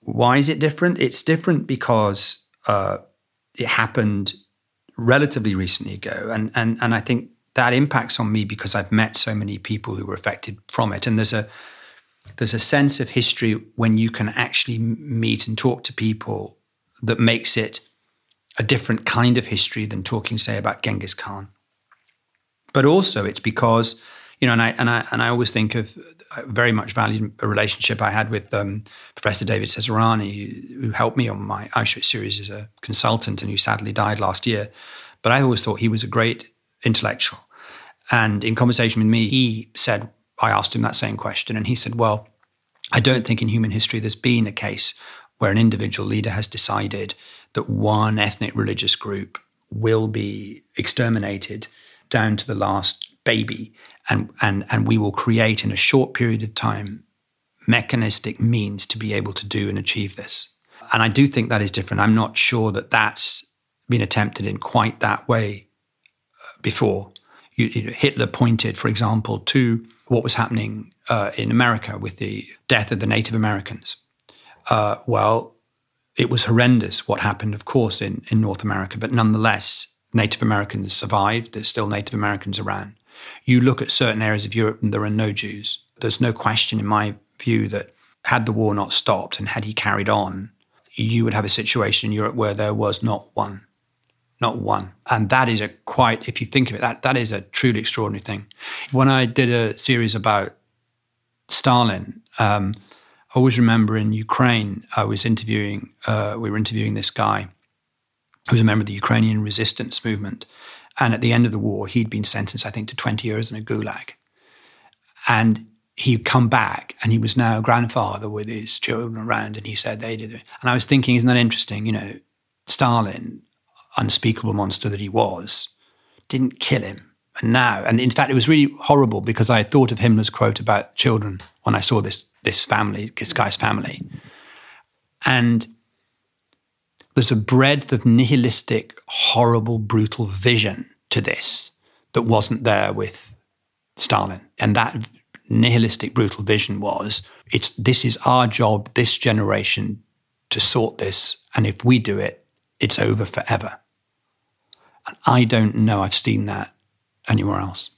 Why is it different? It's different because uh, it happened relatively recently ago, and and and I think that impacts on me because I've met so many people who were affected from it. And there's a there's a sense of history when you can actually meet and talk to people that makes it a different kind of history than talking, say, about Genghis Khan. But also, it's because you know, and I and I and I always think of I very much valued a relationship I had with um, Professor David Cesarani, who helped me on my Auschwitz series as a consultant, and who sadly died last year. But I always thought he was a great intellectual. And in conversation with me, he said, I asked him that same question, and he said, Well, I don't think in human history there's been a case where an individual leader has decided that one ethnic religious group will be exterminated down to the last baby and and and we will create in a short period of time mechanistic means to be able to do and achieve this. And i do think that is different. I'm not sure that that's been attempted in quite that way before you, you know, hitler pointed for example to what was happening uh, in america with the death of the native americans uh, well it was horrendous what happened of course in, in north america but nonetheless native americans survived there's still native americans around you look at certain areas of Europe and there are no Jews. There's no question, in my view, that had the war not stopped and had he carried on, you would have a situation in Europe where there was not one. Not one. And that is a quite, if you think of it, that, that is a truly extraordinary thing. When I did a series about Stalin, um, I always remember in Ukraine, I was interviewing, uh, we were interviewing this guy who was a member of the Ukrainian resistance movement. And at the end of the war, he'd been sentenced, I think, to 20 years in a gulag. And he'd come back and he was now a grandfather with his children around. And he said they did it. And I was thinking, isn't that interesting? You know, Stalin, unspeakable monster that he was, didn't kill him. And now, and in fact, it was really horrible because I thought of Himmler's quote about children when I saw this, this family, this guy's family. And there's a breadth of nihilistic, horrible, brutal vision to this that wasn't there with Stalin. And that nihilistic, brutal vision was it's this is our job, this generation, to sort this. And if we do it, it's over forever. And I don't know I've seen that anywhere else.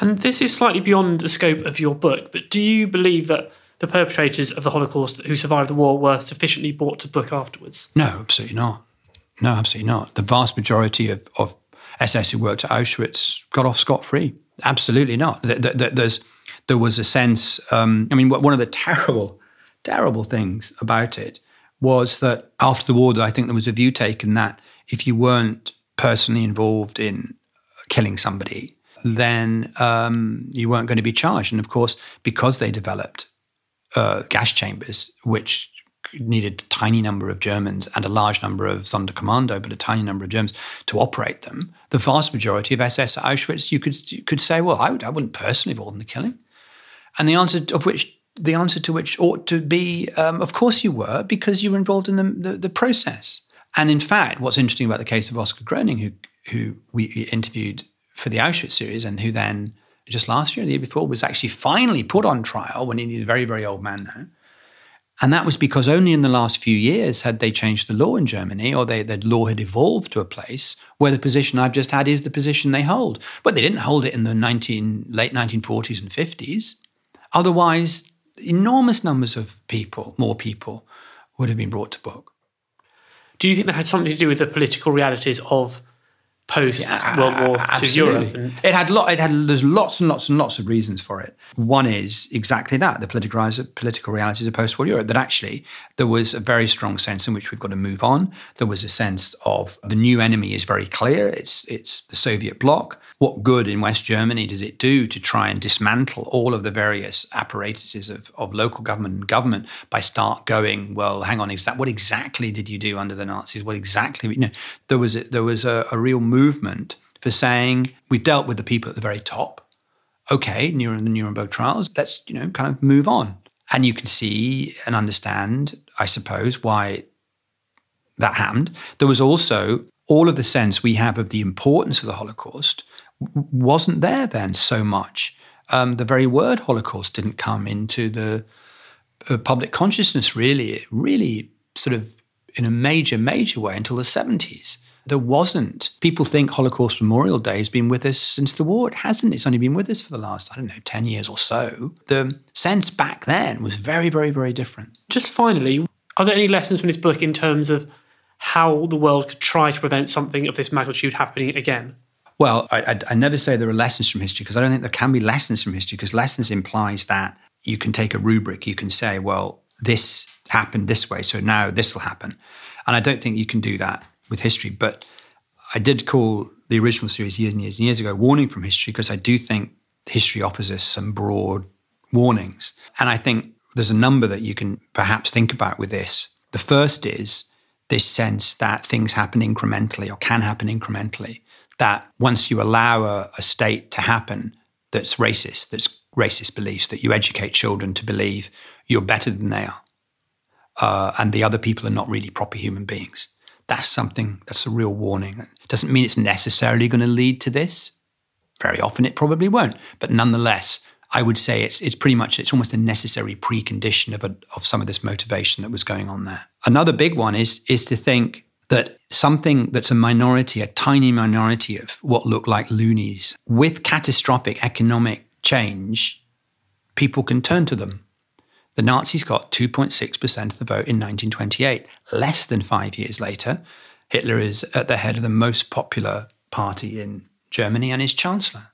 And this is slightly beyond the scope of your book, but do you believe that the perpetrators of the Holocaust who survived the war were sufficiently brought to book afterwards? No, absolutely not. No, absolutely not. The vast majority of, of SS who worked at Auschwitz got off scot free. Absolutely not. There's, there was a sense, um, I mean, one of the terrible, terrible things about it was that after the war, I think there was a view taken that if you weren't personally involved in killing somebody, then um, you weren't going to be charged. And of course, because they developed uh, gas chambers, which needed a tiny number of Germans and a large number of Sonderkommando, but a tiny number of Germans to operate them. The vast majority of SS at Auschwitz, you could you could say, well, I, would, I wouldn't personally involved in the killing, and the answer of which the answer to which ought to be, um, of course, you were because you were involved in the, the, the process. And in fact, what's interesting about the case of Oskar Groening, who who we interviewed for the Auschwitz series, and who then just last year, the year before, was actually finally put on trial when he's a very, very old man now. And that was because only in the last few years had they changed the law in Germany, or they, the law had evolved to a place where the position I've just had is the position they hold. But they didn't hold it in the 19, late 1940s and 50s. Otherwise, enormous numbers of people, more people, would have been brought to book. Do you think that had something to do with the political realities of post World War Two Europe. And- it had lot. It had there's lots and lots and lots of reasons for it. One is exactly that the political political realities of post-war Europe. That actually there was a very strong sense in which we've got to move on. There was a sense of the new enemy is very clear. It's it's the Soviet bloc. What good in West Germany does it do to try and dismantle all of the various apparatuses of, of local government and government by start going? Well, hang on, is that what exactly did you do under the Nazis? What exactly? You know, there was a, there was a, a real movement for saying we've dealt with the people at the very top. Okay, the Nuremberg trials, let's you know kind of move on. And you can see and understand, I suppose, why that happened. There was also all of the sense we have of the importance of the Holocaust wasn't there then so much. Um, the very word Holocaust didn't come into the uh, public consciousness really, really sort of in a major, major way until the 70s. There wasn't. People think Holocaust Memorial Day has been with us since the war. It hasn't. It's only been with us for the last, I don't know, 10 years or so. The sense back then was very, very, very different. Just finally, are there any lessons from this book in terms of how the world could try to prevent something of this magnitude happening again? Well, I, I, I never say there are lessons from history because I don't think there can be lessons from history because lessons implies that you can take a rubric, you can say, well, this happened this way, so now this will happen. And I don't think you can do that with history. But I did call the original series years and years and years ago Warning from History because I do think history offers us some broad warnings. And I think there's a number that you can perhaps think about with this. The first is this sense that things happen incrementally or can happen incrementally, that once you allow a, a state to happen that's racist, that's racist beliefs, that you educate children to believe you're better than they are. Uh, and the other people are not really proper human beings that's something that's a real warning. It doesn't mean it's necessarily going to lead to this. Very often it probably won't. But nonetheless, I would say it's it's pretty much it's almost a necessary precondition of a, of some of this motivation that was going on there. Another big one is is to think that something that's a minority, a tiny minority of what look like loonies, with catastrophic economic change, people can turn to them. The Nazis got 2.6% of the vote in 1928. Less than five years later, Hitler is at the head of the most popular party in Germany and is chancellor.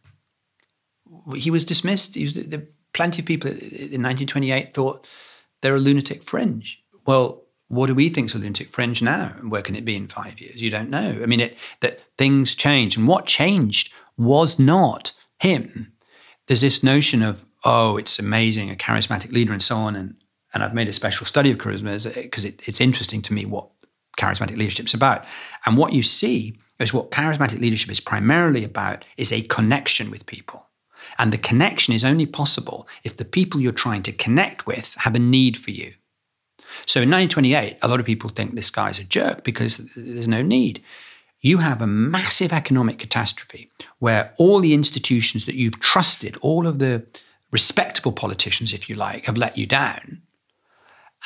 He was dismissed. He was, the, plenty of people in 1928 thought they're a lunatic fringe. Well, what do we think is a lunatic fringe now? And where can it be in five years? You don't know. I mean, it, that things change. And what changed was not him. There's this notion of oh, it's amazing, a charismatic leader, and so on. And and I've made a special study of charisma because eh, it, it's interesting to me what charismatic leadership is about. And what you see is what charismatic leadership is primarily about is a connection with people. And the connection is only possible if the people you're trying to connect with have a need for you. So in 1928, a lot of people think this guy's a jerk because there's no need you have a massive economic catastrophe where all the institutions that you've trusted, all of the respectable politicians, if you like, have let you down.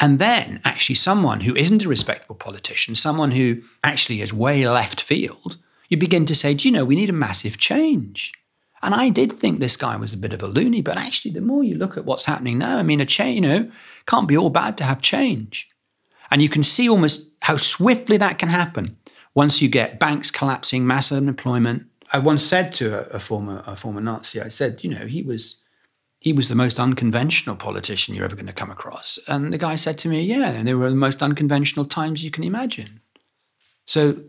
And then actually someone who isn't a respectable politician, someone who actually is way left field, you begin to say, do you know, we need a massive change. And I did think this guy was a bit of a loony, but actually, the more you look at what's happening now, I mean, a change, you know, can't be all bad to have change. And you can see almost how swiftly that can happen once you get banks collapsing, mass unemployment. I once said to a, a former a former Nazi, I said, you know, he was he was the most unconventional politician you're ever going to come across. And the guy said to me, Yeah, and they were the most unconventional times you can imagine. So,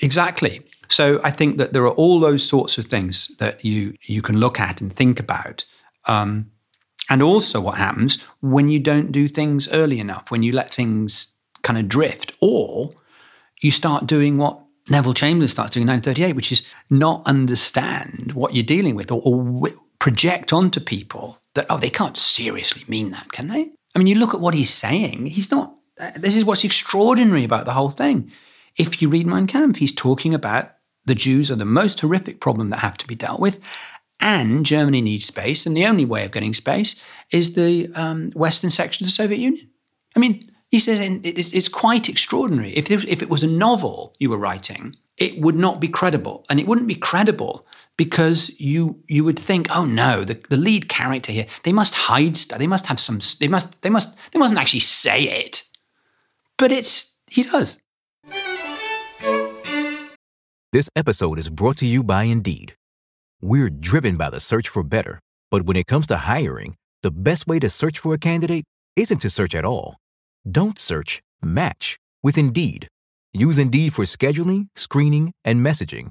exactly. So, I think that there are all those sorts of things that you, you can look at and think about. Um, and also, what happens when you don't do things early enough, when you let things kind of drift, or you start doing what Neville Chamberlain starts doing in 1938, which is not understand what you're dealing with or, or project onto people that, oh, they can't seriously mean that, can they? I mean, you look at what he's saying, he's not, uh, this is what's extraordinary about the whole thing. If you read Mein Kampf, he's talking about the Jews are the most horrific problem that have to be dealt with, and Germany needs space, and the only way of getting space is the um, western section of the Soviet Union. I mean, he says it's quite extraordinary. If, if it was a novel you were writing, it would not be credible. And it wouldn't be credible because you you would think, oh no, the, the lead character here, they must hide stuff. They must have some they must they must they mustn't actually say it. But it's he does. This episode is brought to you by Indeed. We're driven by the search for better, but when it comes to hiring, the best way to search for a candidate isn't to search at all. Don't search, match with Indeed. Use Indeed for scheduling, screening, and messaging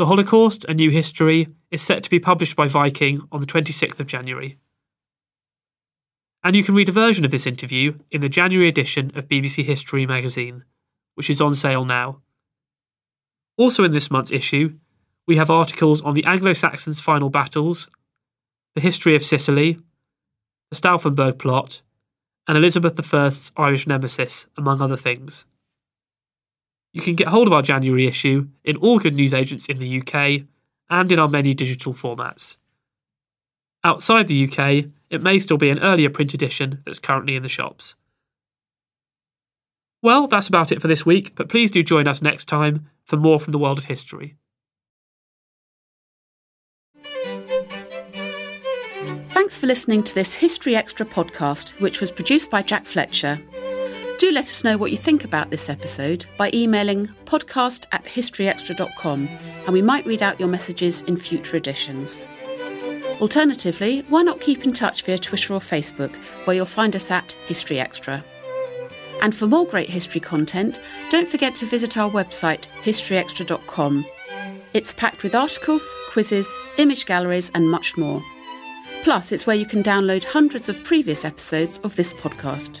The Holocaust, A New History is set to be published by Viking on the 26th of January. And you can read a version of this interview in the January edition of BBC History magazine, which is on sale now. Also in this month's issue, we have articles on the Anglo Saxons' final battles, the history of Sicily, the Stauffenberg plot, and Elizabeth I's Irish nemesis, among other things. You can get hold of our January issue in all good newsagents in the UK and in our many digital formats. Outside the UK, it may still be an earlier print edition that's currently in the shops. Well, that's about it for this week, but please do join us next time for more from the world of history. Thanks for listening to this History Extra podcast, which was produced by Jack Fletcher. Let us know what you think about this episode by emailing podcast at historyextra.com and we might read out your messages in future editions. Alternatively, why not keep in touch via Twitter or Facebook, where you'll find us at History Extra. And for more great history content, don't forget to visit our website, historyextra.com. It's packed with articles, quizzes, image galleries, and much more. Plus, it's where you can download hundreds of previous episodes of this podcast.